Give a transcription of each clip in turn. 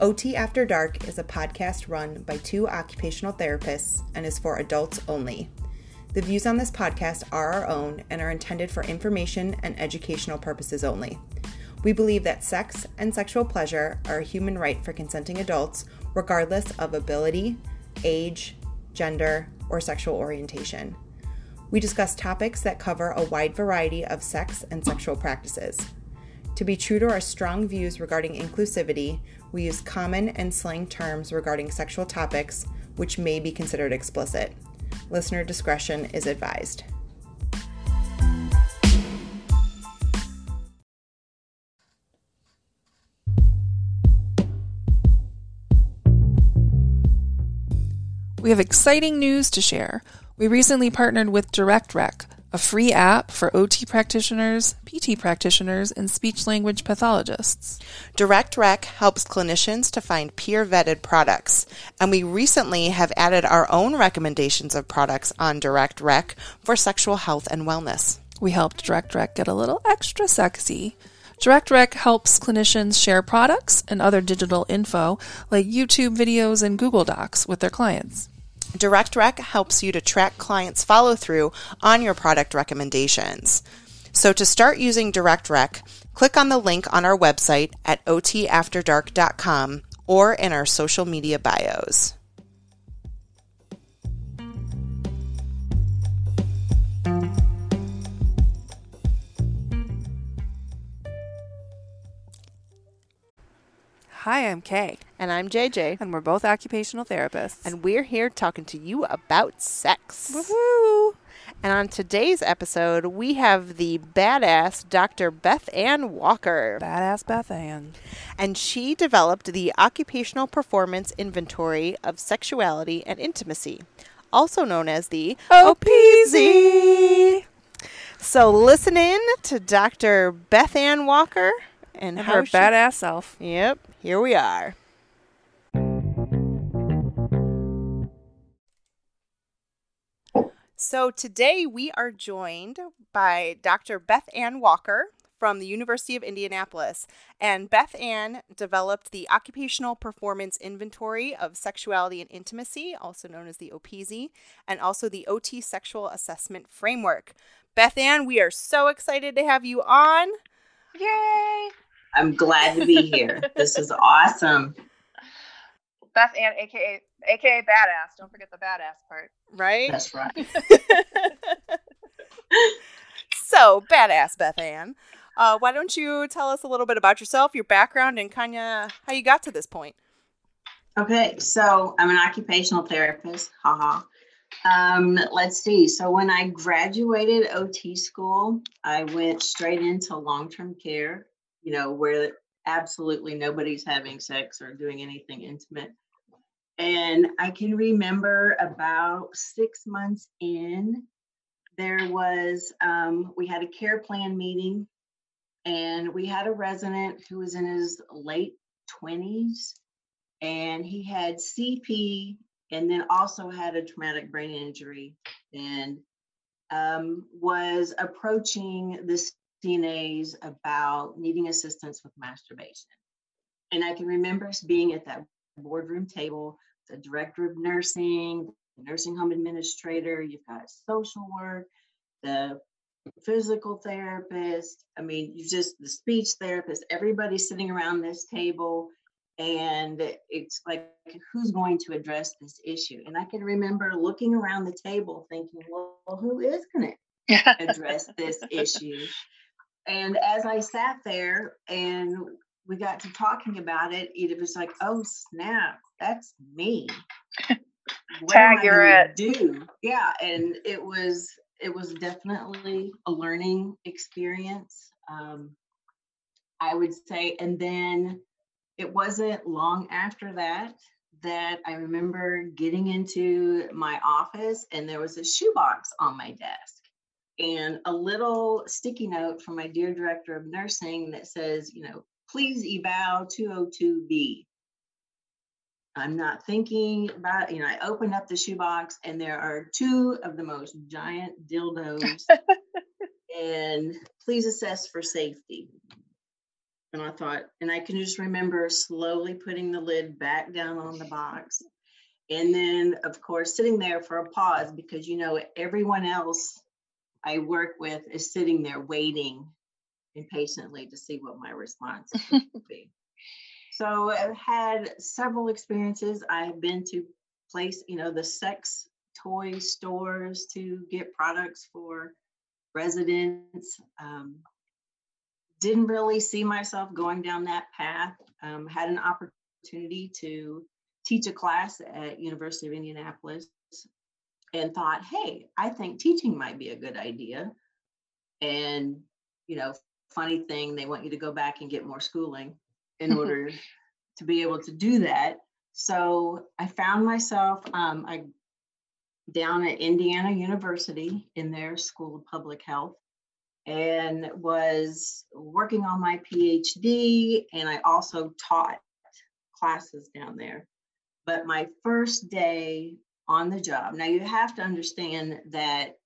OT After Dark is a podcast run by two occupational therapists and is for adults only. The views on this podcast are our own and are intended for information and educational purposes only. We believe that sex and sexual pleasure are a human right for consenting adults, regardless of ability, age, gender, or sexual orientation. We discuss topics that cover a wide variety of sex and sexual practices. To be true to our strong views regarding inclusivity, we use common and slang terms regarding sexual topics which may be considered explicit. Listener discretion is advised. We have exciting news to share. We recently partnered with DirectRec, a free app for OT practitioners, PT practitioners, and speech language pathologists. DirectRec helps clinicians to find peer vetted products, and we recently have added our own recommendations of products on DirectRec for sexual health and wellness. We helped DirectRec get a little extra sexy. DirectRec helps clinicians share products and other digital info like YouTube videos and Google Docs with their clients. DirectRec helps you to track clients' follow through on your product recommendations. So to start using DirectRec, click on the link on our website at otafterdark.com or in our social media bios. Hi, I'm Kay. And I'm JJ. And we're both occupational therapists. And we're here talking to you about sex. Woohoo! And on today's episode, we have the badass Dr. Beth Ann Walker. Badass Beth Ann. And she developed the Occupational Performance Inventory of Sexuality and Intimacy, also known as the OPZ. So listen in to Dr. Beth Ann Walker and, and her she, badass self. Yep, here we are. So today we are joined by Dr. Beth Ann Walker from the University of Indianapolis. And Beth Ann developed the Occupational Performance Inventory of Sexuality and Intimacy, also known as the OPZ, and also the OT Sexual Assessment Framework. Beth Ann, we are so excited to have you on. Yay! I'm glad to be here. this is awesome. Beth Ann, aka aka badass. Don't forget the badass part. Right? That's right. so badass, Beth Ann. Uh, why don't you tell us a little bit about yourself, your background, and kind of how you got to this point? Okay, so I'm an occupational therapist. Haha. Um, let's see. So when I graduated OT school, I went straight into long-term care you know, where absolutely nobody's having sex or doing anything intimate. And I can remember about six months in, there was, um, we had a care plan meeting, and we had a resident who was in his late 20s, and he had CP and then also had a traumatic brain injury and um, was approaching the CNAs about needing assistance with masturbation. And I can remember being at that boardroom table, the director of nursing, the nursing home administrator, you've got social work, the physical therapist, I mean, you just the speech therapist, everybody sitting around this table. And it's like, who's going to address this issue? And I can remember looking around the table thinking, well, who is going to address this issue? And as I sat there and we got to talking about it, it was like, oh snap, that's me. What Tag, you're it. Do yeah, and it was it was definitely a learning experience. Um, I would say, and then it wasn't long after that that I remember getting into my office and there was a shoebox on my desk and a little sticky note from my dear director of nursing that says, you know, please eval 202B. I'm not thinking about, you know, I opened up the shoebox and there are two of the most giant dildos. and please assess for safety. And I thought, and I can just remember slowly putting the lid back down on the box. And then, of course, sitting there for a pause because, you know, everyone else I work with is sitting there waiting impatiently to see what my response would be. So I've had several experiences. I've been to place, you know, the sex toy stores to get products for residents. Um, didn't really see myself going down that path. Um, had an opportunity to teach a class at University of Indianapolis and thought, hey, I think teaching might be a good idea. And, you know, funny thing, they want you to go back and get more schooling in order to be able to do that. So I found myself um, I down at Indiana University in their School of Public Health and was working on my PhD and I also taught classes down there. But my first day on the job. Now you have to understand that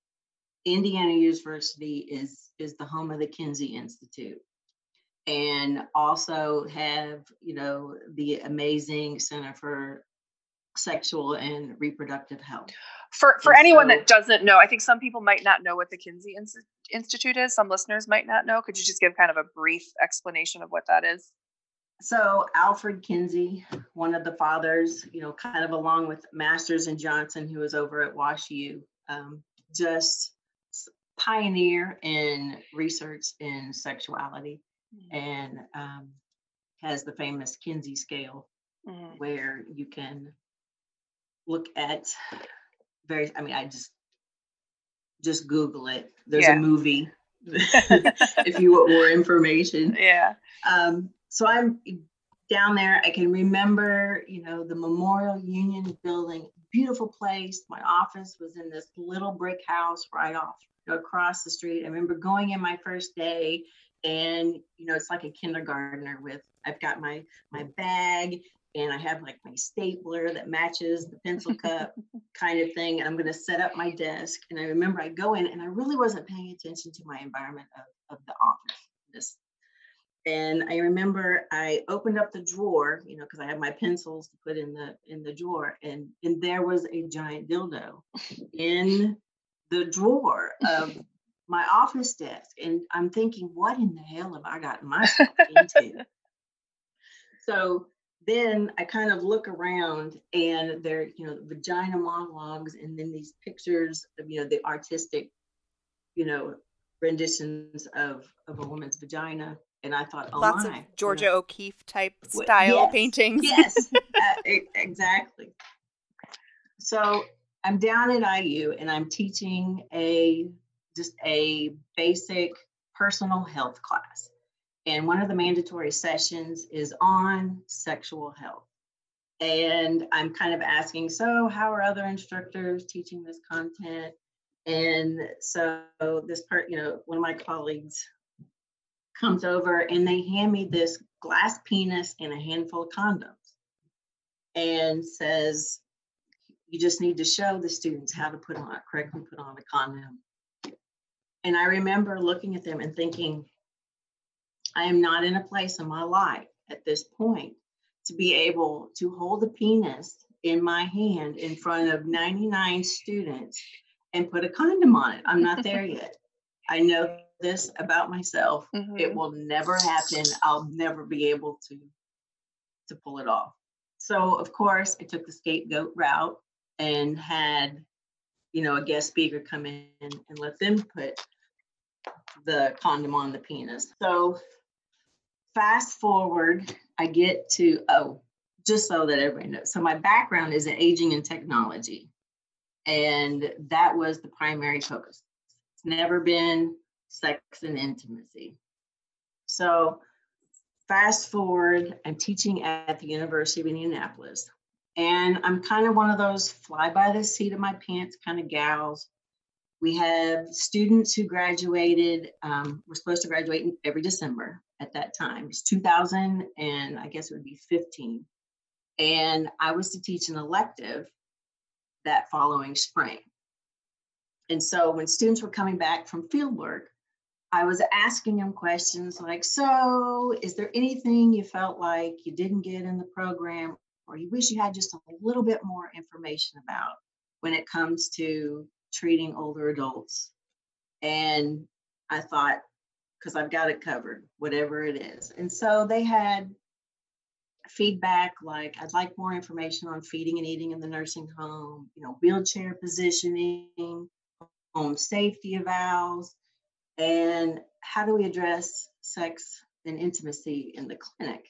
Indiana University is is the home of the Kinsey Institute and also have, you know, the amazing Center for Sexual and Reproductive Health. For for and anyone so, that doesn't know, I think some people might not know what the Kinsey Institute is. Some listeners might not know. Could you just give kind of a brief explanation of what that is? So Alfred Kinsey, one of the fathers, you know, kind of along with Masters and Johnson, who was over at Wash U, um, just pioneer in research in sexuality mm-hmm. and um, has the famous Kinsey scale mm-hmm. where you can look at very, I mean, I just, just Google it. There's yeah. a movie if you want more information. Yeah. Um, so I'm down there. I can remember, you know, the Memorial Union building, beautiful place. My office was in this little brick house right off across the street. I remember going in my first day and you know it's like a kindergartner with I've got my my mm-hmm. bag and I have like my stapler that matches the pencil cup kind of thing. And I'm going to set up my desk. And I remember I go in and I really wasn't paying attention to my environment of, of the office. This and I remember I opened up the drawer, you know, because I have my pencils to put in the in the drawer, and and there was a giant dildo in the drawer of my office desk, and I'm thinking, what in the hell have I gotten myself into? so then I kind of look around, and there, you know, vagina monologues, and then these pictures of, you know, the artistic, you know, renditions of of a woman's vagina and I thought, oh lots my, of Georgia you know, O'Keeffe type style yes, paintings. yes, uh, exactly. So I'm down at IU and I'm teaching a just a basic personal health class, and one of the mandatory sessions is on sexual health. And I'm kind of asking, so how are other instructors teaching this content? And so this part, you know, one of my colleagues comes over and they hand me this glass penis and a handful of condoms and says, you just need to show the students how to put on correctly put on a condom. And I remember looking at them and thinking, I am not in a place in my life at this point to be able to hold a penis in my hand in front of 99 students and put a condom on it. I'm not there yet. I know this about myself. Mm-hmm. It will never happen. I'll never be able to to pull it off. So of course, I took the scapegoat route and had, you know, a guest speaker come in and let them put the condom on the penis. So fast forward, I get to oh, just so that everybody knows. So my background is in aging and technology. And that was the primary focus. It's never been sex and intimacy. So, fast forward, I'm teaching at the University of Indianapolis, and I'm kind of one of those fly by the seat of my pants kind of gals. We have students who graduated, um, we're supposed to graduate every December at that time. It's 2000, and I guess it would be 15. And I was to teach an elective that following spring. And so when students were coming back from field work, I was asking them questions like, so is there anything you felt like you didn't get in the program or you wish you had just a little bit more information about when it comes to treating older adults? And I thought, because I've got it covered, whatever it is. And so they had feedback like, I'd like more information on feeding and eating in the nursing home, you know, wheelchair positioning, home safety evals, and how do we address sex and intimacy in the clinic?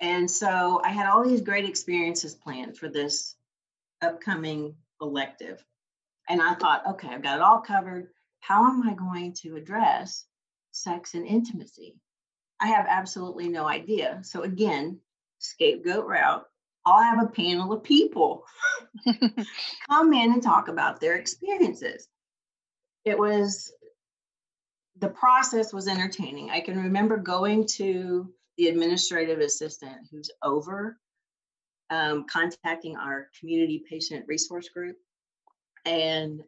And so I had all these great experiences planned for this upcoming elective. And I thought, okay, I've got it all covered. How am I going to address sex and intimacy? I have absolutely no idea. So again, scapegoat route. I'll have a panel of people come in and talk about their experiences. It was the process was entertaining. I can remember going to the administrative assistant who's over um, contacting our community patient resource group. And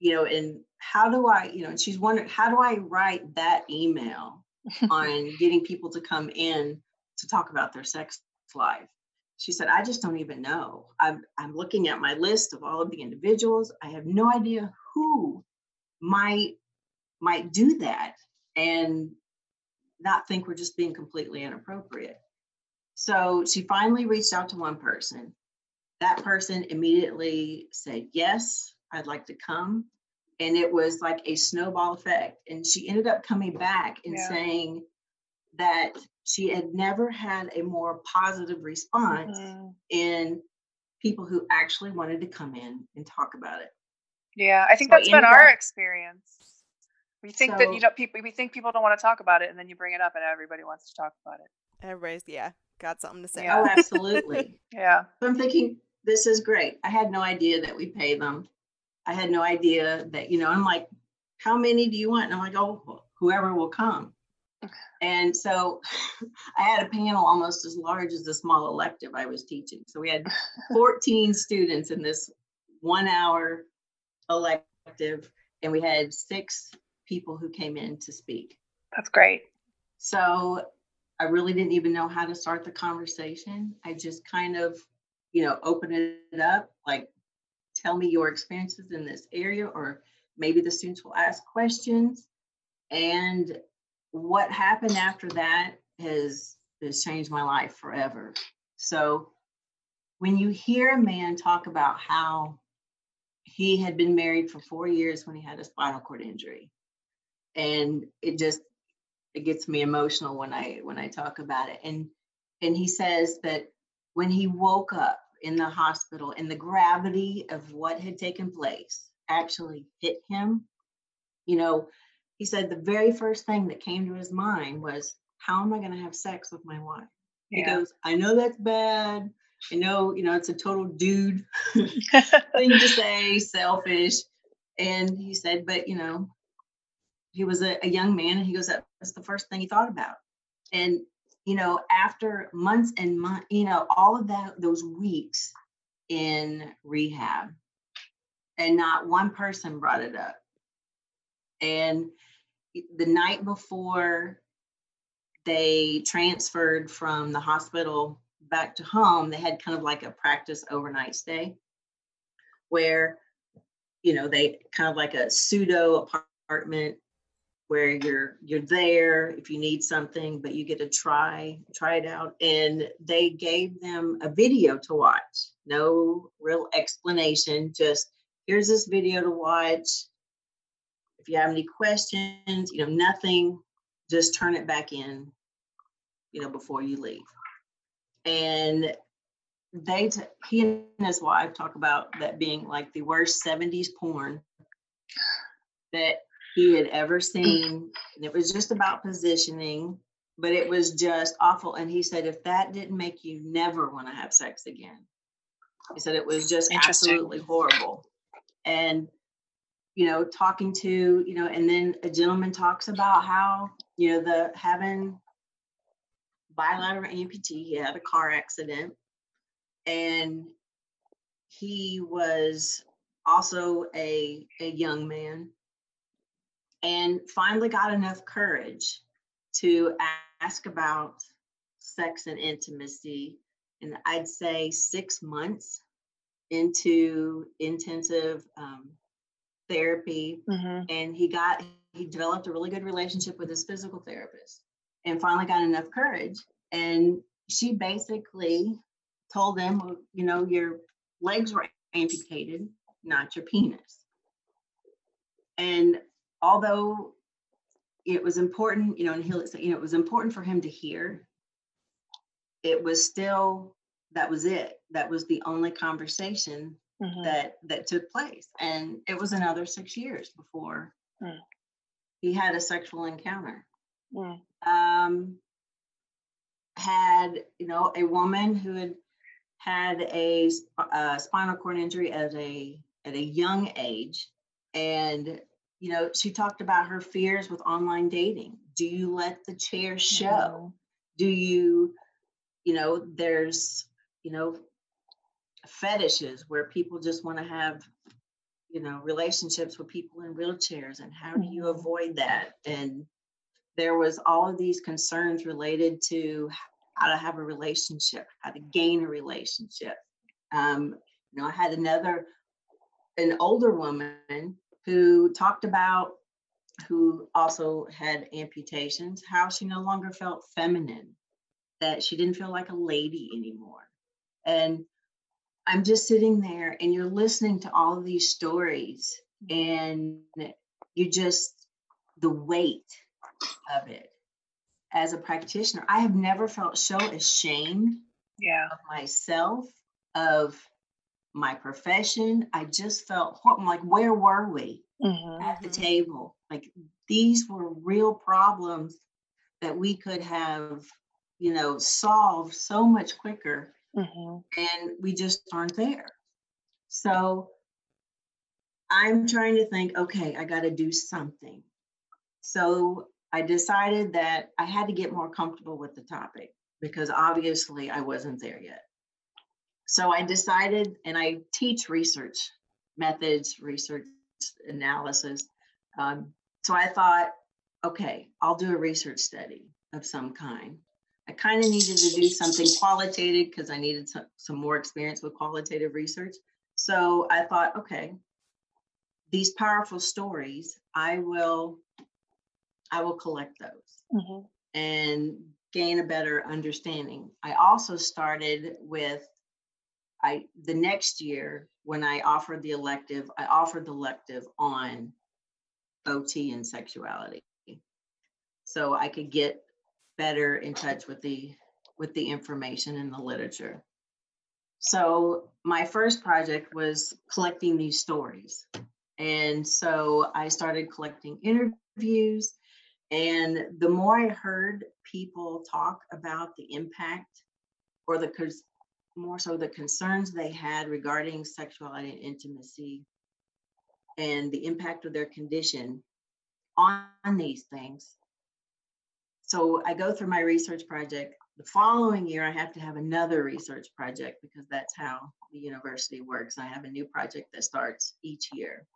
you know and how do i you know and she's wondering how do i write that email on getting people to come in to talk about their sex life? She said i just don't even know. I'm i'm looking at my list of all of the individuals. I have no idea who might might do that. And not think we're just being completely inappropriate. So she finally reached out to one person. That person immediately said, Yes, I'd like to come. And it was like a snowball effect. And she ended up coming back and yeah. saying that she had never had a more positive response mm-hmm. in people who actually wanted to come in and talk about it. Yeah, I think so that's been our experience. We think so, that you don't people we think people don't want to talk about it and then you bring it up and everybody wants to talk about it. Everybody's yeah, got something to say. Yeah. Oh, absolutely. yeah. So I'm thinking this is great. I had no idea that we pay them. I had no idea that, you know, I'm like, how many do you want? And I'm like, oh, whoever will come. And so I had a panel almost as large as the small elective I was teaching. So we had 14 students in this one hour elective, and we had six people who came in to speak. That's great. So I really didn't even know how to start the conversation. I just kind of, you know, open it up, like, tell me your experiences in this area, or maybe the students will ask questions. And what happened after that has has changed my life forever. So when you hear a man talk about how he had been married for four years when he had a spinal cord injury and it just it gets me emotional when i when i talk about it. And and he says that when he woke up in the hospital and the gravity of what had taken place actually hit him you know he said the very first thing that came to his mind was how am i going to have sex with my wife? Yeah. he goes i know that's bad. I know you know it's a total dude thing to say selfish. And he said but you know he was a, a young man and he goes that's the first thing he thought about. And you know after months and months you know all of that those weeks in rehab and not one person brought it up. And the night before they transferred from the hospital back to home they had kind of like a practice overnight stay where you know they kind of like a pseudo apartment where you're you're there if you need something but you get to try try it out. And they gave them a video to watch. No real explanation just here's this video to watch. If you have any questions you know nothing just turn it back in you know before you leave. And they t- he and his wife talk about that being like the worst 70s porn that he had ever seen. And it was just about positioning, but it was just awful. And he said, if that didn't make you never want to have sex again, he said it was just absolutely horrible. And, you know, talking to, you know, and then a gentleman talks about how, you know, the having bilateral amputee, he had a car accident and he was also a a young man and finally got enough courage to ask about sex and intimacy. And I'd say six months into intensive um, therapy, Mm-hmm. and he got he developed a really good relationship with his physical therapist, and finally got enough courage. And she basically told him, well, you know, your legs were amputated, not your penis. And although it was important, you know, and he'll say, you know, it was important for him to hear, it was still that was it. That was the only conversation Mm-hmm. that that took place. And it was another six years before Hmm. he had a sexual encounter. Mm. Um, had you know a woman who had had a, a spinal cord injury at a at a young age and you know she talked about her fears with online dating. Do you let the chair show? Do you you know there's you know fetishes where people just want to have you know relationships with people in wheelchairs and how do you Mhm. avoid that? And there was all of these concerns related to how to have a relationship how to gain a relationship. Um, you know i had another an older woman who talked about who also had amputations how she no longer felt feminine that she didn't feel like a lady anymore and i'm just sitting there and you're listening to all of these stories and you just the weight of it as a practitioner i have never felt so ashamed Yeah. of myself of my profession i just felt like where were we Mm-hmm. at the Mhm. table. Like these were real problems that we could have, you know, solved so much quicker, Mm-hmm. and we just aren't there. So I'm trying to think, okay, I got to do something. So I decided that I had to get more comfortable with the topic because obviously I wasn't there yet. So I decided, and I teach research methods, research analysis. Um, so I thought, okay, I'll do a research study of some kind. I kind of needed to do something qualitative because I needed some, some more experience with qualitative research. So I thought, okay, these powerful stories, I will, I will collect those Mm-hmm. and gain a better understanding. I also started with I the next year when I offered the elective, I offered the elective on OT and sexuality. So I could get better in touch with the with the information in the literature. So my first project was collecting these stories. And so I started collecting interviews and the more I heard people talk about the impact or the more so the concerns they had regarding sexuality and intimacy and the impact of their condition on, these things. So I go through my research project. The following year, I have to have another research project because that's how the university works. I have a new project that starts each year.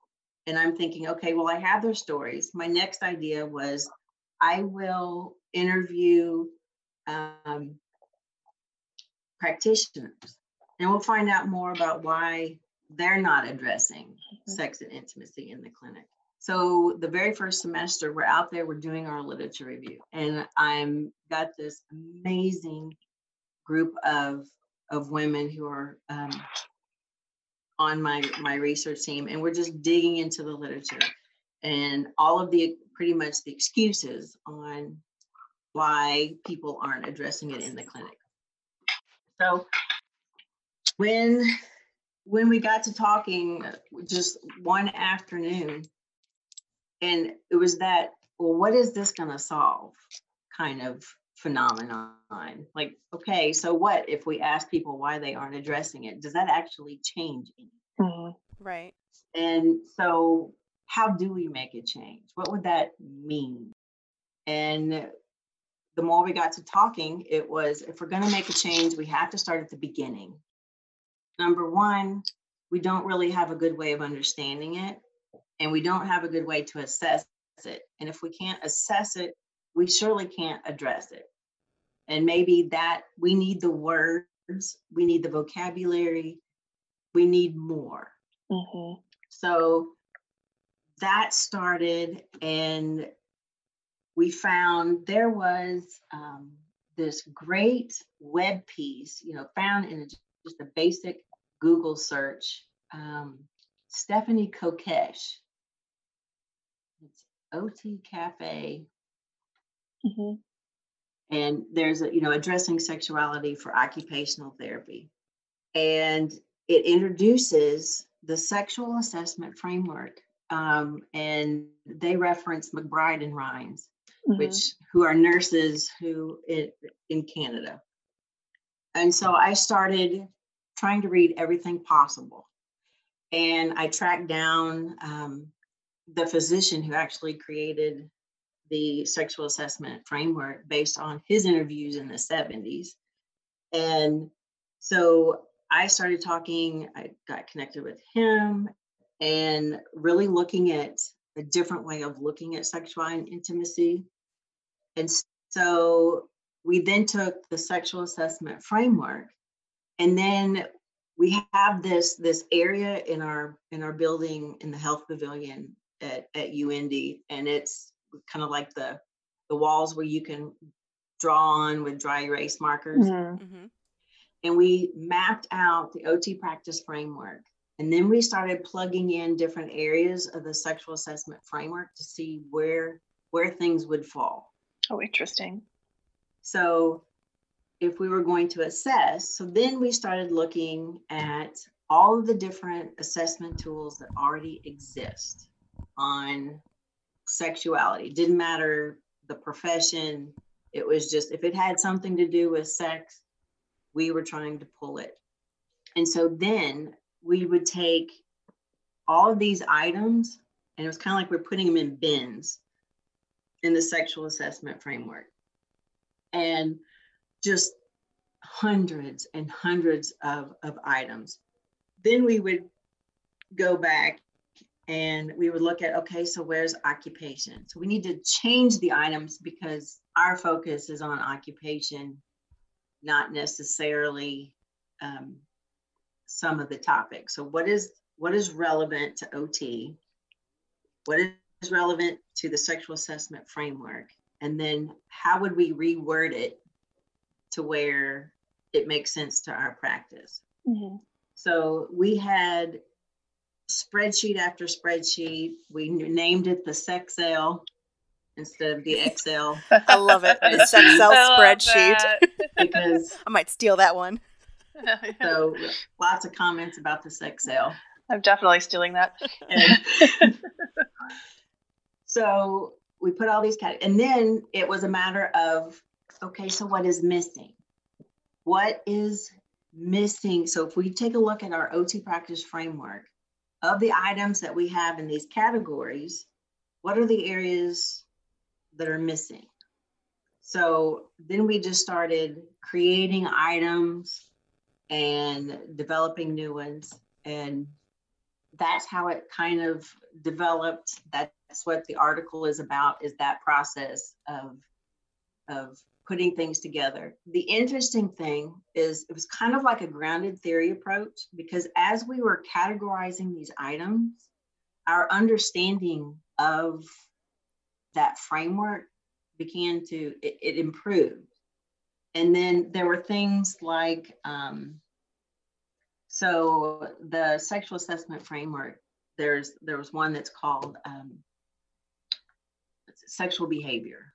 And I'm thinking, okay, well, I have their stories. My next idea was I will interview um, practitioners and we'll find out more about why they're not addressing sex and intimacy in the clinic. So the very first semester, we're out there, we're doing our literature review, and I'm got this amazing group of of women who are um, on my my research team, and we're just digging into the literature and all of the pretty much the excuses on why people aren't addressing it in the clinic. So when when we got to talking just one afternoon, and it was that, well, what is this going to solve kind of phenomenon? Like, okay, so what if we ask people why they aren't addressing it? Does that actually change anything? Mm-hmm. Right. And so, how do we make a change? What would that mean? And the more we got to talking, it was if we're going to make a change, we have to start at the beginning. Number one, we don't really have a good way of understanding it, and we don't have a good way to assess it. And if we can't assess it, we surely can't address it. And maybe that we need the words, we need the vocabulary, we need more. Mm-hmm. So that started, and we found there was um, this great web piece, you know, found in a, just a basic Google search. Um, Stephanie Kokesh. It's OT Cafe. Mm-hmm. And there's a, you know, addressing sexuality for occupational therapy. And it introduces the sexual assessment framework. Um, and they reference McBride and Rhines, Mm-hmm. which who are nurses who in, in Canada. And so I started trying to read everything possible. And I tracked down um, the physician who actually created the sexual assessment framework based on his interviews in the 70s. And so I started talking, I got connected with him and really looking at a different way of looking at sexuality and intimacy. And so we then took the sexual assessment framework and then we have this this area in our in our building in the health pavilion at, at UIndy and it's kind of like the the walls where you can draw on with dry erase markers Mm-hmm. Mm-hmm. and we mapped out the OT practice framework. And then we started plugging in different areas of the sexual assessment framework to see where where things would fall. Oh, interesting. So if we were going to assess, so then we started looking at all of the different assessment tools that already exist on sexuality. Didn't matter the profession, it was just if it had something to do with sex, we were trying to pull it. And so then we would take all of these items, and it was kind of like we're putting them in bins in the sexual assessment framework. And just hundreds and hundreds of, of items. Then we would go back and we would look at okay, so where's occupation? So we need to change the items because our focus is on occupation, not necessarily um, some of the topics. So what is what is relevant to OT? What is relevant to the sexual assessment framework? And then how would we reword it to where it makes sense to our practice? Mm-hmm. So we had spreadsheet after spreadsheet. We named it the Sexcel instead of the Excel I love it. The Sexcel spreadsheet. because I might steal that one. so lots of comments about the Sexcel. I'm definitely stealing that. And so we put all these categories, and then it was a matter of okay, so what is missing? What is missing? So if we take a look at our OT practice framework of the items that we have in these categories, what are the areas that are missing? So then we just started creating items and developing new ones. And that's how it kind of developed. That's what the article is about, is that process of, of putting things together. The interesting thing is it was kind of like a grounded theory approach because as we were categorizing these items, our understanding of that framework began to it, it improved and then there were things like um, so the sexual assessment framework there's there was one that's called um, sexual behavior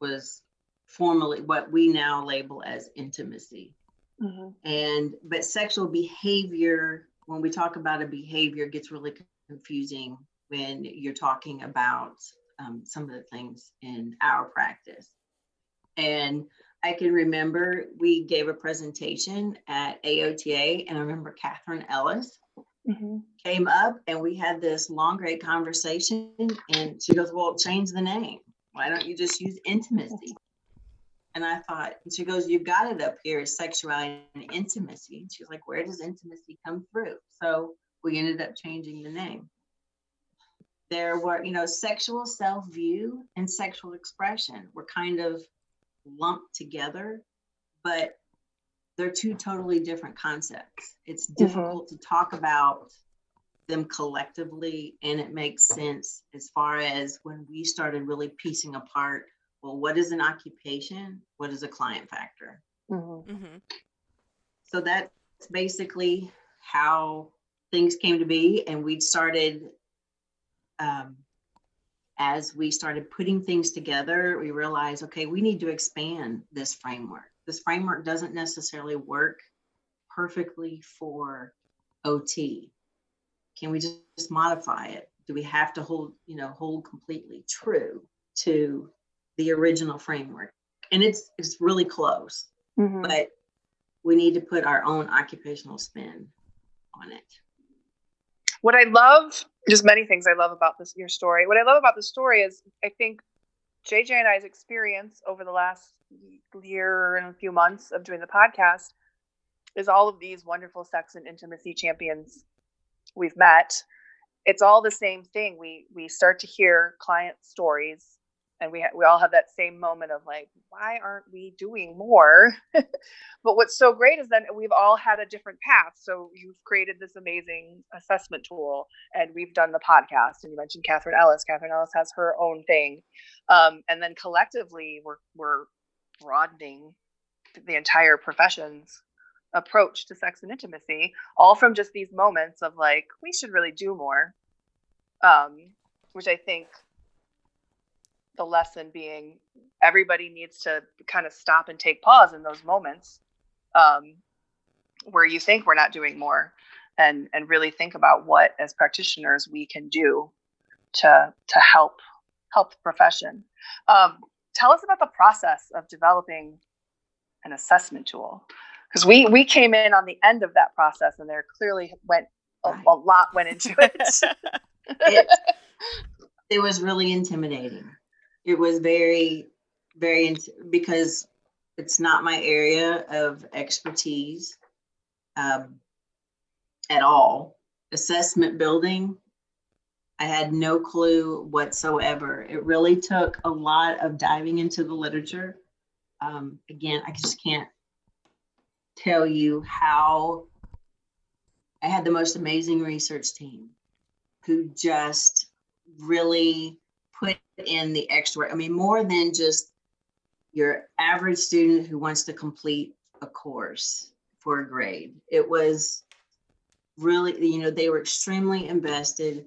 was formally what we now label as intimacy Mhm. and but sexual behavior when we talk about a behavior gets really confusing when you're talking about um, some of the things in our practice and i can remember we gave a presentation at aota and i remember catherine ellis Mhm. came up and we had this long great conversation and she goes well change the name. Why don't you just use intimacy? And i thought and she goes you've got it up here sexuality and intimacy. And she's like where does intimacy come through? So we ended up changing the name. There were, you know, sexual self view and sexual expression were kind of lumped together, but they're two totally different concepts. It's Mm-hmm. difficult to talk about them collectively, and it makes sense as far as when we started really piecing apart well, what is an occupation? What is a client factor? Mhm. Mm-hmm. So that's basically how things came to be. And we started, um, as we started putting things together, we realized, okay, we need to expand this framework. This framework doesn't necessarily work perfectly for OT. Can we just, just modify it? Do we have to hold, you know, hold completely true to the original framework? And it's it's really close Mhm. but we need to put our own occupational spin on it. what I love, just many things I love about this your story. What I love about the story is I think JJ and I's experience over the last year and a few months of doing the podcast is all of these wonderful sex and intimacy champions we've met. It's all the same thing. We we start to hear client stories and we ha- we all have that same moment of like why aren't we doing more? But what's so great is that we've all had a different path. So you've created this amazing assessment tool and we've done the podcast and you mentioned catherine ellis. Catherine ellis has her own thing. Um, and then collectively we're we're broadening the entire profession's approach to sex and intimacy all from just these moments of like we should really do more um, which i think the lesson being everybody needs to kind of stop and take pause in those moments um, where you think we're not doing more and and really think about what as practitioners we can do to to help help the profession. Um, tell us about the process of developing an assessment tool because we we came in on the end of that process and there clearly went a, a lot went into it. It, it was really intimidating. It was very, very, because it's not my area of expertise um, at all. Assessment building, I had no clue whatsoever. It really took a lot of diving into the literature. Um, again, I just can't tell you how I had the most amazing research team who just really put in the extra. I mean, more than just your average student who wants to complete a course for a grade. It was really, you know, they were extremely invested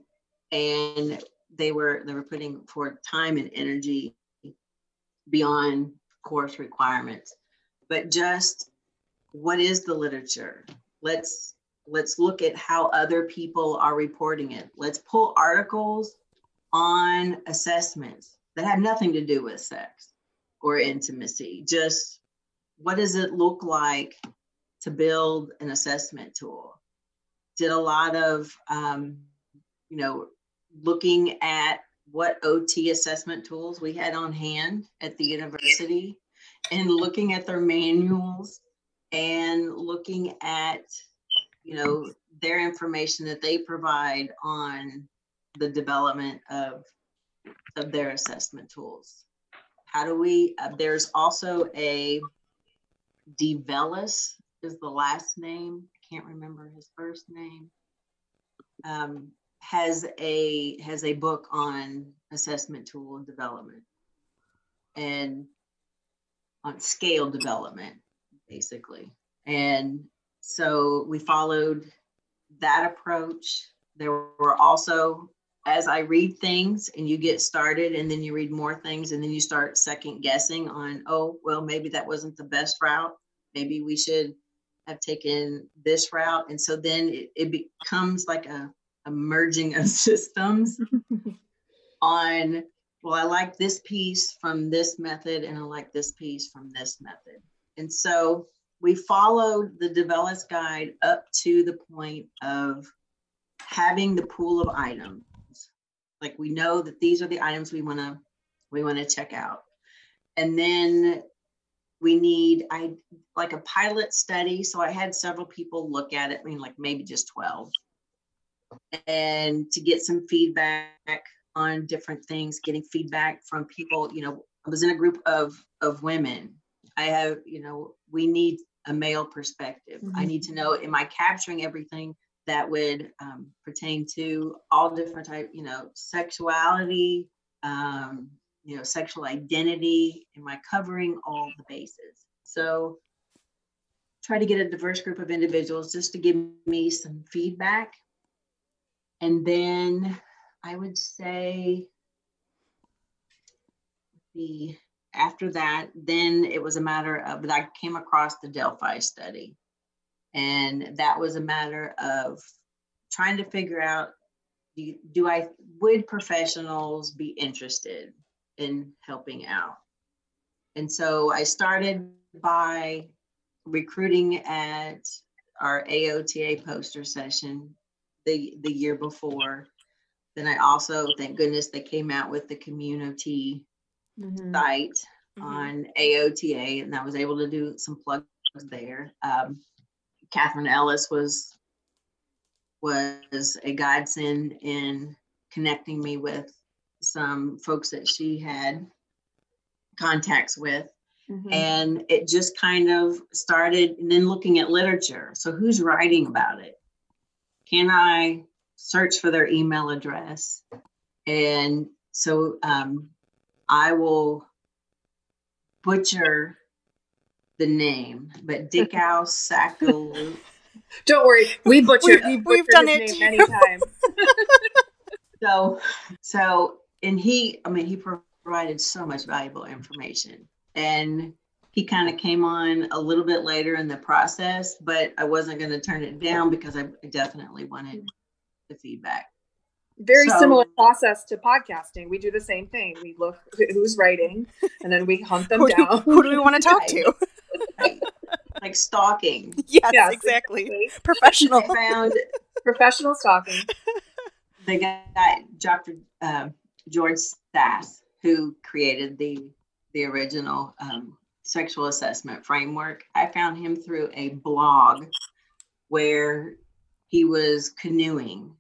and they were they were putting forth time and energy beyond course requirements. But just what is the literature? Let's let's look at how other people are reporting it. Let's pull articles on assessments that have nothing to do with sex or intimacy. Just what does it look like to build an assessment tool? Did a lot of, um, you know, looking at what OT assessment tools we had on hand at the university and looking at their manuals and looking at you know their information that they provide on the development of of their assessment tools. How do we uh, there's also a DeVellis is the last name. I can't remember his first name. Um, has a has a book on assessment tool development and on scale development basically. And so we followed that approach. There were also, as I read things and you get started and then you read more things and then you start second guessing on, oh, well, maybe that wasn't the best route. Maybe we should have taken this route. And so then it, it becomes like a, a merging of systems on, well, I like this piece from this method and I like this piece from this method. And so we followed the DeVellis guide up to the point of having the pool of items. Like we know that these are the items we want to we want to check out. And then we need I like a pilot study. So I had several people look at it. I mean, like maybe just 12. and to get some feedback on different things, getting feedback from people. You know, I was in a group of of women. I have, you know, we need a male perspective. Mm-hmm. I need to know, am I capturing everything that would um, pertain to all different type, you know, sexuality, um, you know, sexual identity? Am I covering all the bases? So try to get a diverse group of individuals just to give me some feedback. And then I would say the after that, then it was a matter of I came across the Delphi study. And that was a matter of trying to figure out do, do I would professionals be interested in helping out? And so I started by recruiting at our AOTA poster session the the year before. Then I also, thank goodness, they came out with the community mm-hmm. site mm-hmm. on AOTA, and I was able to do some plugs there. Um, Catherine Ellis was was a godsend in connecting me with some folks that she had contacts with. Mm-hmm. And it just kind of started, and then looking at literature. So, who's writing about it? Can I search for their email address? And so um, I will butcher the name, but Dickow Sacco. Don't worry, we butchered. we, we've done it many times. so, so, and he, I mean, he provided so much valuable information, and he kind of came on a little bit later in the process, but I wasn't going to turn it down because I definitely wanted the feedback very so, similar process to podcasting. We do the same thing. We look who's writing, and then we hunt them who down. Do, who do we want to talk to? Like stalking. Yes, yes exactly. exactly. Professional. found professional stalking. The guy, Dr. Uh, George Szasz, who created the the original um, sexual assessment framework. I found him through a blog where he was canoeing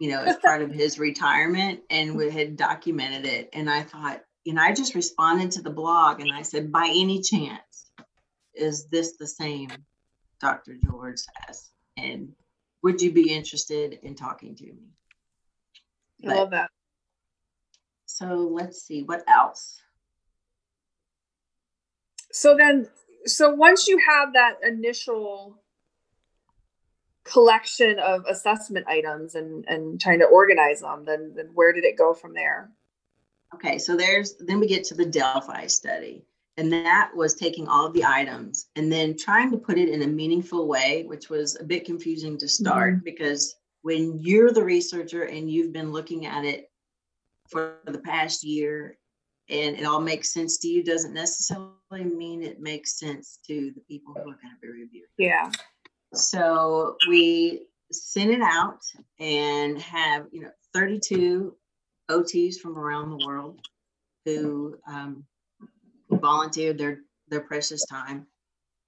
you know, as part of his retirement and we had documented it. And I thought, and I just responded to the blog and I said, by any chance, is this the same Dr. George Szasz? And would you be interested in talking to me? I love that. So let's see, what else? So then, so once you have that initial collection of assessment items and and trying to organize them then then where did it go from there okay so there's then we get to the delphi study and that was taking all of the items and then trying to put it in a meaningful way which was a bit confusing to start mm-hmm. because when you're the researcher and you've been looking at it for the past year and it all makes sense to you doesn't necessarily mean it makes sense to the people who are going to be reviewing yeah so we sent it out and have, you know, 32 OTs from around the world who, um, volunteered their, their precious time.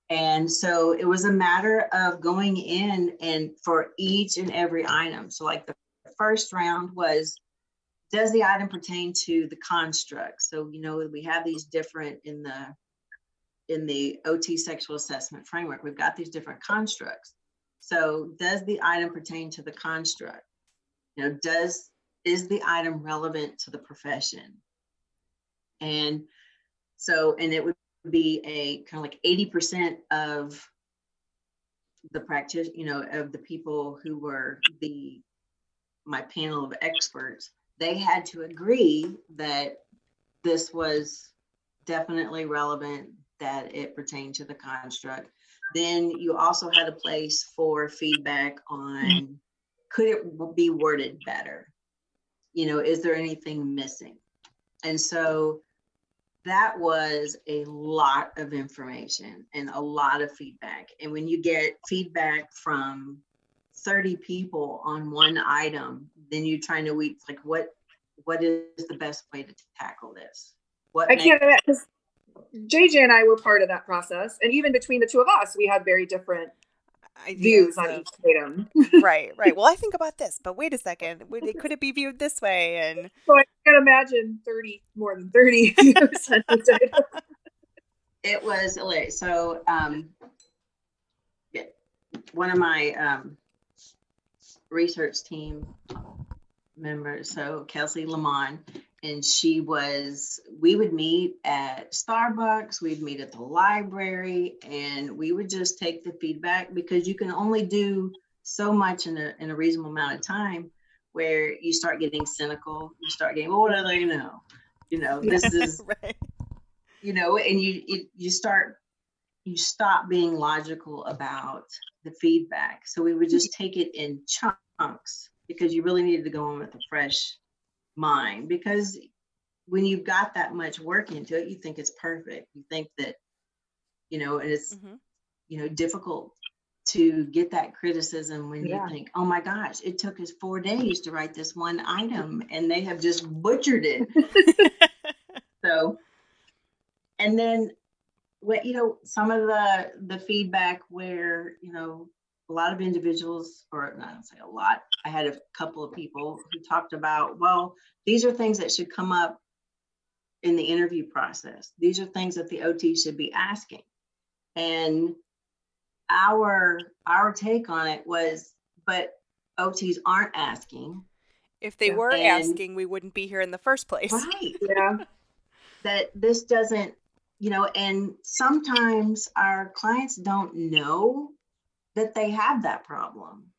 And so it was a matter of going in and for each and every item. So, like the first round was Does the item pertain to the construct? So, you know, we have these different in the in the OT sexual assessment framework, we've got these different constructs. So does the item pertain to the construct? You know, does is the item relevant to the profession? And so, and it would be a kind of like 80% of the practice, you know, of the people who were the my panel of experts, they had to agree that this was definitely relevant that it pertained to the construct. Then you also had a place for feedback on mm-hmm. could it be worded better? You know, is there anything missing? And so that was a lot of information and a lot of feedback. And when you get feedback from 30 people on one item, then you're trying to weed like what what is the best way to tackle this? What I can't because uh, JJ and I were part of that process. And even between the two of us, we had very different ideas views on of- each item. right, right. Well, I think about this, but wait a second. Would it, could it be viewed this way? And So I can't imagine thirty more than thirty views on each item. It was hilarious. So, um, yeah, one of my um, research team members, so Kelsey Lamont, and she was, we would meet at Starbucks, we'd meet at the library, and we would just take the feedback because you can only do so much in a, in a reasonable amount of time where you start getting cynical, you start getting, well, what do they know? You know, this is right. you know and you it, you start you stop being logical about the feedback so we would just take it in chunks because you really needed to go in with a fresh mind because when you've got that much work into it you think it's perfect you think that you know and it's Mhm. you know difficult to get that criticism when Yeah. you think oh my gosh it took us four days to write this one item and they have just butchered it so, and then what you know, some of the the feedback where you know a lot of individuals, or not I'll say a lot, I had a couple of people who talked about, well, these are things that should come up in the interview process. These are things that the OT should be asking, and our our take on it was, but OTs aren't asking, if they were And- asking, we wouldn't be here in the first place. right? Yeah. that this doesn't, you know, and sometimes our clients don't know that they have that problem.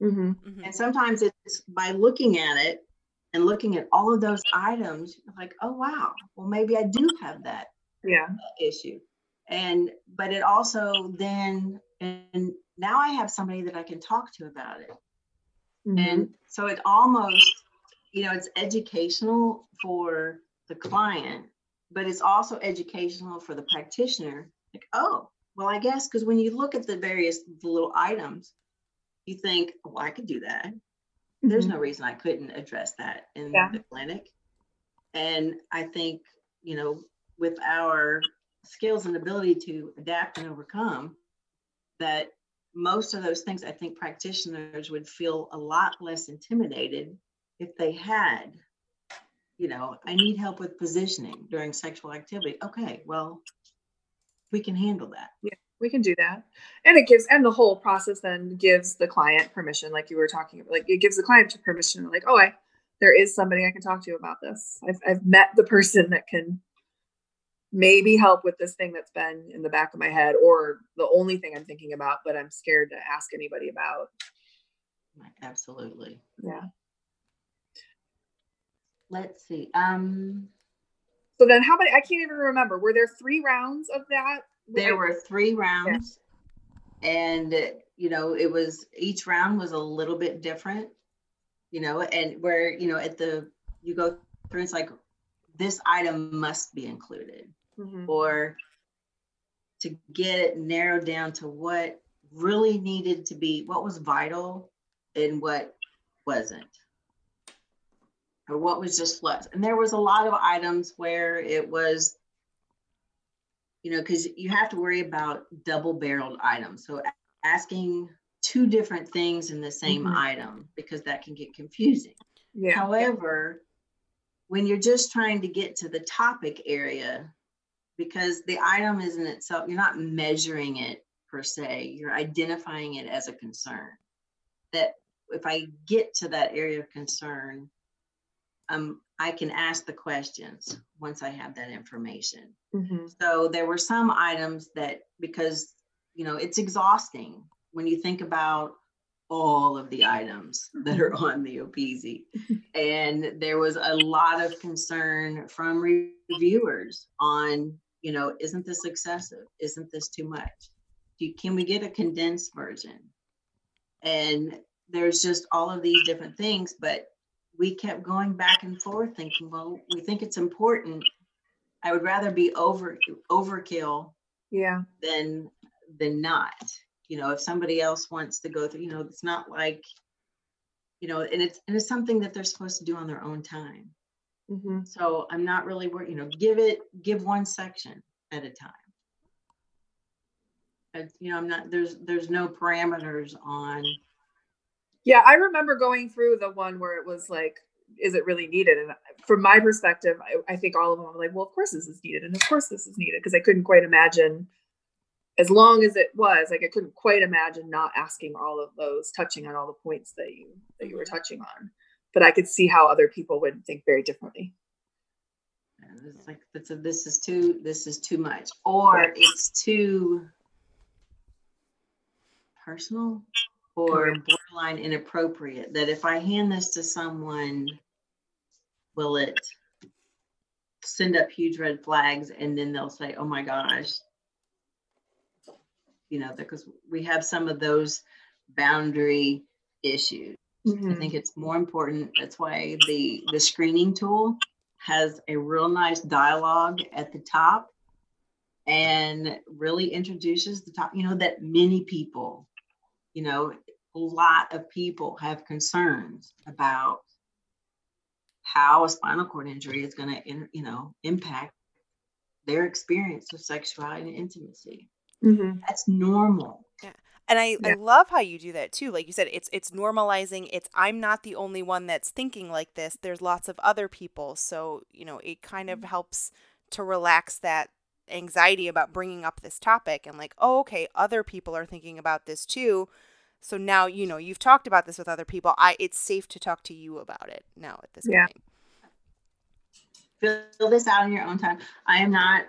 Mm-hmm. Mhm. And sometimes it's by looking at it and looking at all of those items, like, oh, wow, well, maybe I do have that Yeah. issue. And, but it also then, and now I have somebody that I can talk to about it. Mm-hmm. And so it almost, you know, it's educational for the client, but it's also educational for the practitioner. Like, oh, well, I guess because when you look at the various the little items, you think, well, I could do that. There's Mhm. no reason I couldn't address that in Yeah. the clinic. And I think, you know, with our skills and ability to adapt and overcome, that most of those things, I think practitioners would feel a lot less intimidated if they had, you know, I need help with positioning during sexual activity. Okay, well, we can handle that. yeah we can do that and it gives and the whole process then gives the client permission like you were talking about like it gives the client permission like oh i there is somebody i can talk to about this i've, I've met the person that can maybe help with this thing that's been in the back of my head or the only thing i'm thinking about but i'm scared to ask anybody about. Absolutely. yeah. Let's see. Um, so then how many i can't even remember. Were there three rounds of that? There were three rounds. And you know it was each round was a little bit different you know and where you know at the you go through it's like this item must be included Mhm. or to get it narrowed down to what really needed to be what was vital and what wasn't. Or what was just flex and there was a lot of items where it was you know because you have to worry about double barreled items. So asking two different things in the same Mhm. item because that can get confusing. Yeah. However, when you're just trying to get to the topic area, because the item is in itself, you're not measuring it per se, you're identifying it as a concern. That if I get to that area of concern, um, I can ask the questions once I have that information. Mhm. So there were some items that because you know it's exhausting when you think about all of the items that are on the OPISI. and there was a lot of concern from reviewers on, you know, isn't this excessive? Isn't this too much? Do you, can we get a condensed version? And there's just all of these different things, but we kept going back and forth thinking, well, we think it's important. I would rather be over overkill yeah than than not you know if somebody else wants to go through you know it's not like you know and it's and it's something that they're supposed to do on their own time hmm so i'm not really worried you know give it give one section at a time It's, you know, I'm not there's there's no parameters on Yeah, I remember going through the one where it was like, is it really needed? And from my perspective, I, I think all of them were like, well, of course this is needed, and of course this is needed, because I couldn't quite imagine, as long as it was, like I couldn't quite imagine not asking all of those, touching on all the points that you that you were touching on. But I could see how other people would think very differently. And It's like it's a, this is too this is too much, or it's too personal or borderline inappropriate. That if I hand this to someone, will it send up huge red flags, and then they'll say, "Oh my gosh," you know, because we have some of those boundary issues. I think it's more important. That's why the the screening tool has a real nice dialogue at the top and really introduces the top, you know, that many people, you know, a lot of people have concerns about how a spinal cord injury is going to, you know, impact their experience of sexuality and intimacy. Mm-hmm. That's normal. And I, I love how you do that too. Like you said, it's it's normalizing. It's I'm not the only one that's thinking like this. There's lots of other people. So, you know, it kind of mm-hmm. helps to relax that anxiety about bringing up this topic and like, oh, okay, other people are thinking about this too. So now, you know, you've talked about this with other people. I it's safe to talk to you about it now at this Yeah. point. fill this out in your own time. I am not,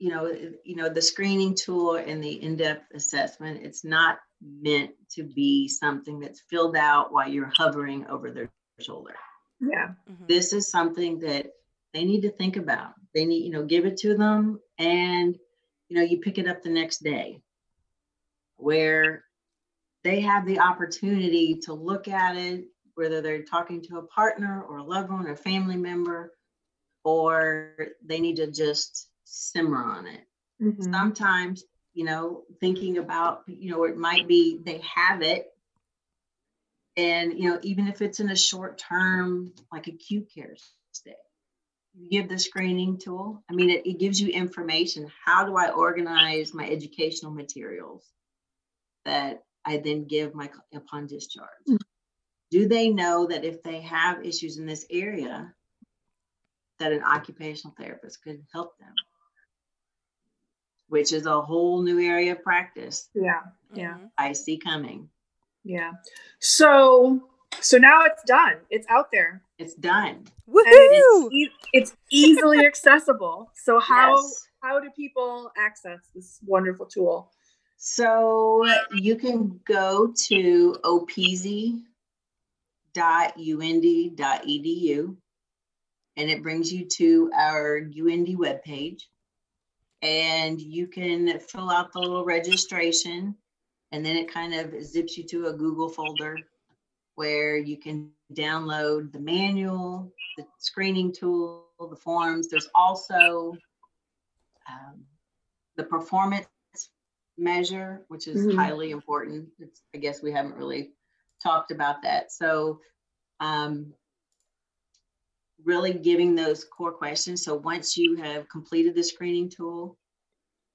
you know, you know, the screening tool and the in-depth assessment, it's not meant to be something that's filled out while you're hovering over their shoulder. Yeah. Mhm. This is something that they need to think about. They need, you know, give it to them and you know, you pick it up the next day where they have the opportunity to look at it, whether they're talking to a partner or a loved one or family member, or they need to just simmer on it. Mhm. Sometimes, you know, thinking about, you know, it might be they have it. And, you know, even if it's in a short term, like acute care stay, you give the screening tool. I mean, it, it gives you information. How do I organize my educational materials that I then give my upon discharge? Mm. Do they know that if they have issues in this area, that an occupational therapist could help them? Which is a whole new area of practice Yeah. Yeah. Mhm. I see coming. Yeah. So so now it's done. It's out there. It's done. And Woohoo! it's, e- it's easily accessible. So how Yes. how do people access this wonderful tool? So you can go to opisi.und.edu and it brings you to our UND webpage. And you can fill out the little registration and then it kind of zips you to a Google folder where you can download the manual, the screening tool, the forms. There's also um, the performance measure, which is Mhm. highly important. It's, I guess we haven't really talked about that. So, um, really giving those core questions. So once you have completed the screening tool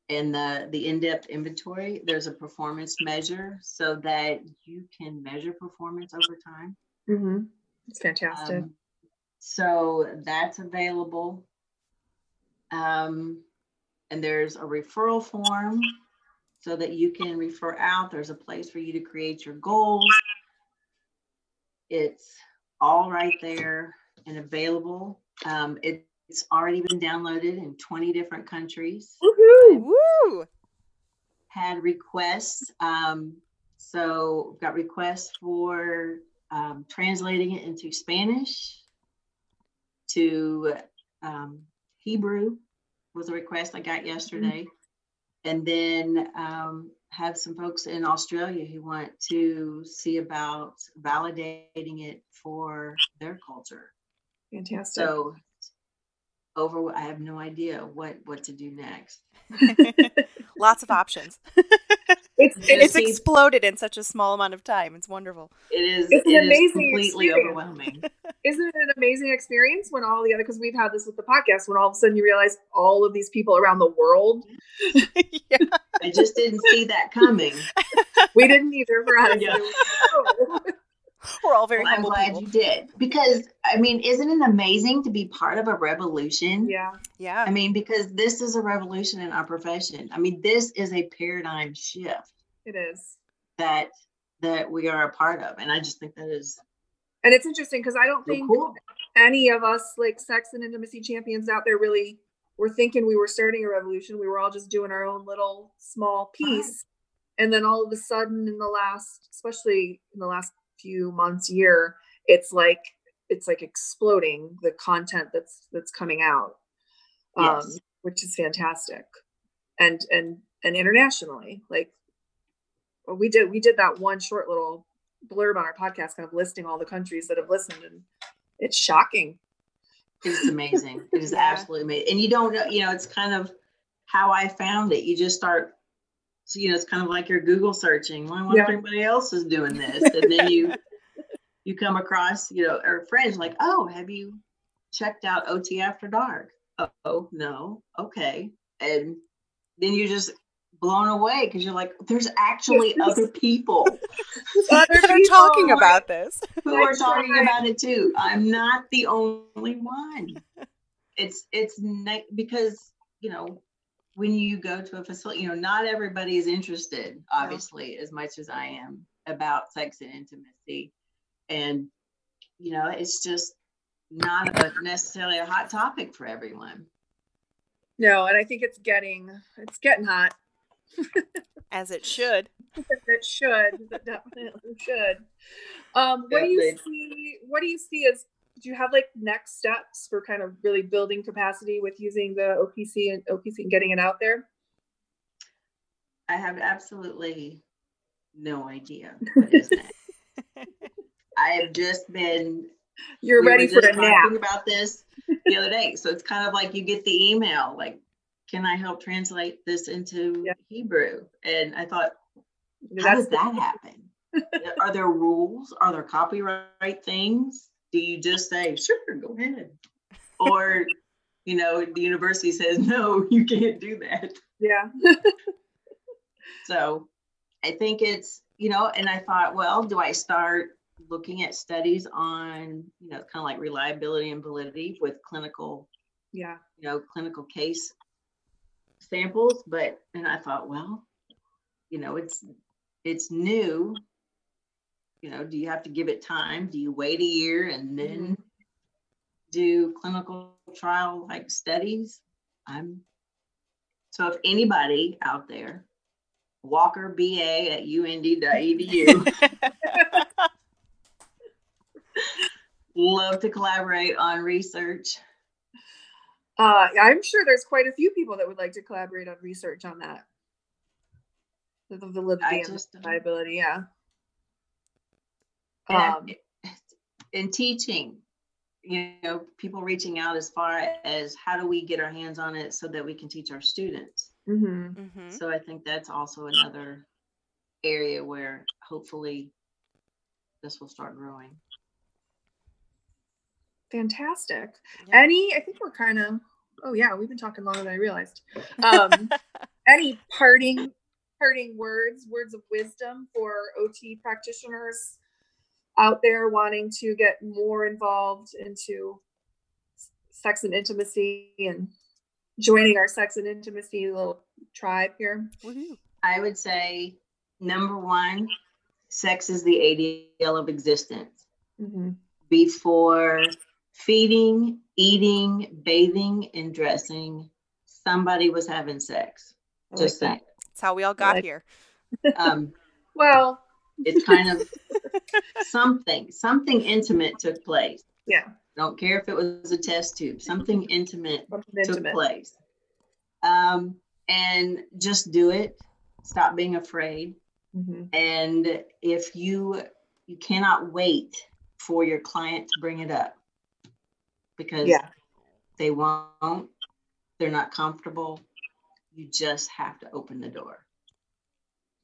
and the the in-depth inventory, there's a performance measure so that you can measure performance over time. Mm-hmm. It's fantastic. Um, so that's available. Um, and there's a referral form so that you can refer out. There's a place for you to create your goals. It's all right there and available. Um, it- it's already been downloaded in 20 different countries Woohoo! Woo! had requests. Um, so got requests for um, translating it into Spanish to um, Hebrew was a request I got yesterday. And then um, have some folks in Australia who want to see about validating it for their culture. Fantastic. So over, I have no idea what what to do next. Lots of options. it's, Just It's exploded in such a small amount of time. It's wonderful. It is, It's an it is amazing completely experience. overwhelming. isn't it an amazing experience when all the other because we've had this with the podcast when all of a sudden you realize all of these people around the world yeah. I just didn't see that coming. We didn't either, Veronica. Yeah. We're all very Well, I'm glad people. you did because I mean, isn't it amazing to be part of a revolution? yeah. Yeah. I mean, because this is a revolution in our profession. I mean, this is a paradigm shift It is. that that we are a part of, and I just think that is And it's interesting because I don't so think cool. any of us like sex and intimacy champions out there really were thinking we were starting a revolution. We were all just doing our own little small piece. And then all of a sudden in the last, especially in the last few months, year, it's like it's like exploding the content that's that's coming out. Um, Yes. which is fantastic. And and and internationally. Like well, we did we did that one short little blurb on our podcast kind of listing all the countries that have listened and it's shocking It's amazing. It is Yeah. absolutely amazing. And you don't know, you know, it's kind of how I found it. You just start, so, you know, it's kind of like you're Google searching. Well, I wonder if anybody else is doing this. And then you, you come across, you know, or friends like, oh, have you checked out OT After Dark? Oh, no. Okay. And then you're just blown away because you're like, there's actually other people Other They're talking are- about this. who are talking about it too. I'm not the only one. It's it's ni- because you know when you go to a facility, you know, not everybody is interested, obviously, as much as I am about sex and intimacy, and you know, it's just not a, necessarily a hot topic for everyone. no and i think it's getting it's getting hot As it should. it should it definitely should um what do you see what do you see as do you have like next steps for kind of really building capacity with using the OPISI and OPISI and getting it out there I have absolutely no idea what is next. I have just been you're we ready for a nap about this the other day. So it's kind of like you get the email, like, can I help translate this into Yeah. Hebrew? And I thought, how that's does that happen? Are there rules? Are there copyright things? Do you just say, sure, go ahead? Or, you know, the university says, no, you can't do that. yeah So I think it's, you know, and I thought, well, do I start looking at studies on, you know, kind of like reliability and validity with clinical, yeah you know, clinical case samples? But, and I thought, well, you know, it's, it's new. You know, do you have to give it time? Do you wait a year and then do clinical trial like studies? I'm, so if anybody out there Walker BA at und.edu. Love to collaborate on research. uh i'm sure there's quite a few people that would like to collaborate on research on that the the validity and just, the reliability yeah um in teaching, you know, people reaching out as far as how do we get our hands on it so that we can teach our students. mhm. hmm So I think that's also another area where hopefully this will start growing. fantastic Yeah. any i think we're kind of oh yeah we've been talking longer than i realized um any parting parting words words of wisdom for ot practitioners out there wanting to get more involved into sex and intimacy and joining our sex and intimacy little tribe here I would say number one, sex is the ADL of existence. mm-hmm. before feeding, eating, bathing, and dressing, somebody was having sex. Just saying. That's how we all got Like- here. Um, well it's kind of something, something intimate took place. yeah Don't care if it was a test tube, something intimate something took intimate place. Um, and just do it. Stop being afraid. Mhm. And if you you cannot wait for your client to bring it up because yeah they won't, they're not comfortable. You just have to open the door.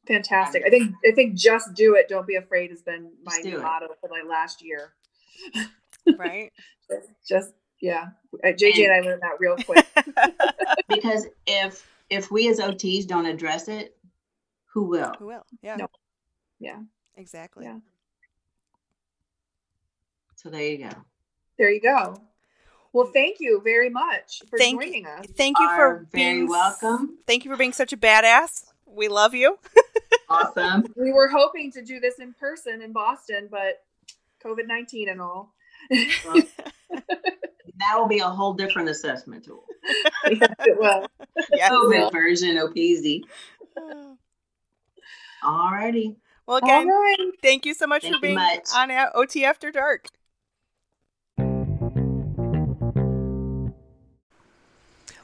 Fantastic i think i think just do it don't be afraid has been my Just new it. motto for like last year Right? just, just yeah Uh, jj and i learned that real quick Because if if we as OTs don't address it, who will? Who will? Yeah. No. Yeah. Exactly. Yeah. So there you go. There you go. Well, thank you very much for Thank joining us. Thank you for being welcome. Thank you for being such a badass. We love you. Awesome. We were hoping to do this in person in Boston, but COVID 19 and all. Well, that will be a whole different assessment tool. yes, it will. yes. COVID version OPISI. All righty. Well, again, right. thank you so much Thank for being much. on OT After Dark.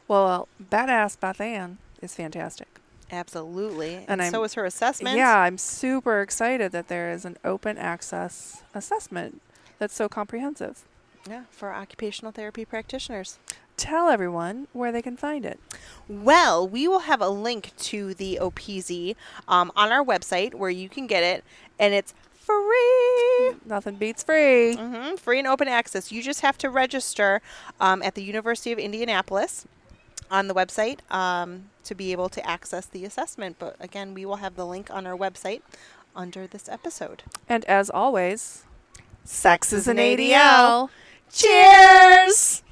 Well, Badass Beth Ann is fantastic. Absolutely. And, And so is her assessment. Yeah, I'm super excited that there is an open access assessment that's so comprehensive. Yeah, for occupational therapy practitioners. Tell everyone where they can find it. Well, we will have a link to the OPISI um, on our website where you can get it, and it's free. Nothing beats free. hmm Free and open access. You just have to register um, at the University of Indianapolis on the website um, to be able to access the assessment. But again, we will have the link on our website under this episode. And as always, Sex is an ADL. Cheers!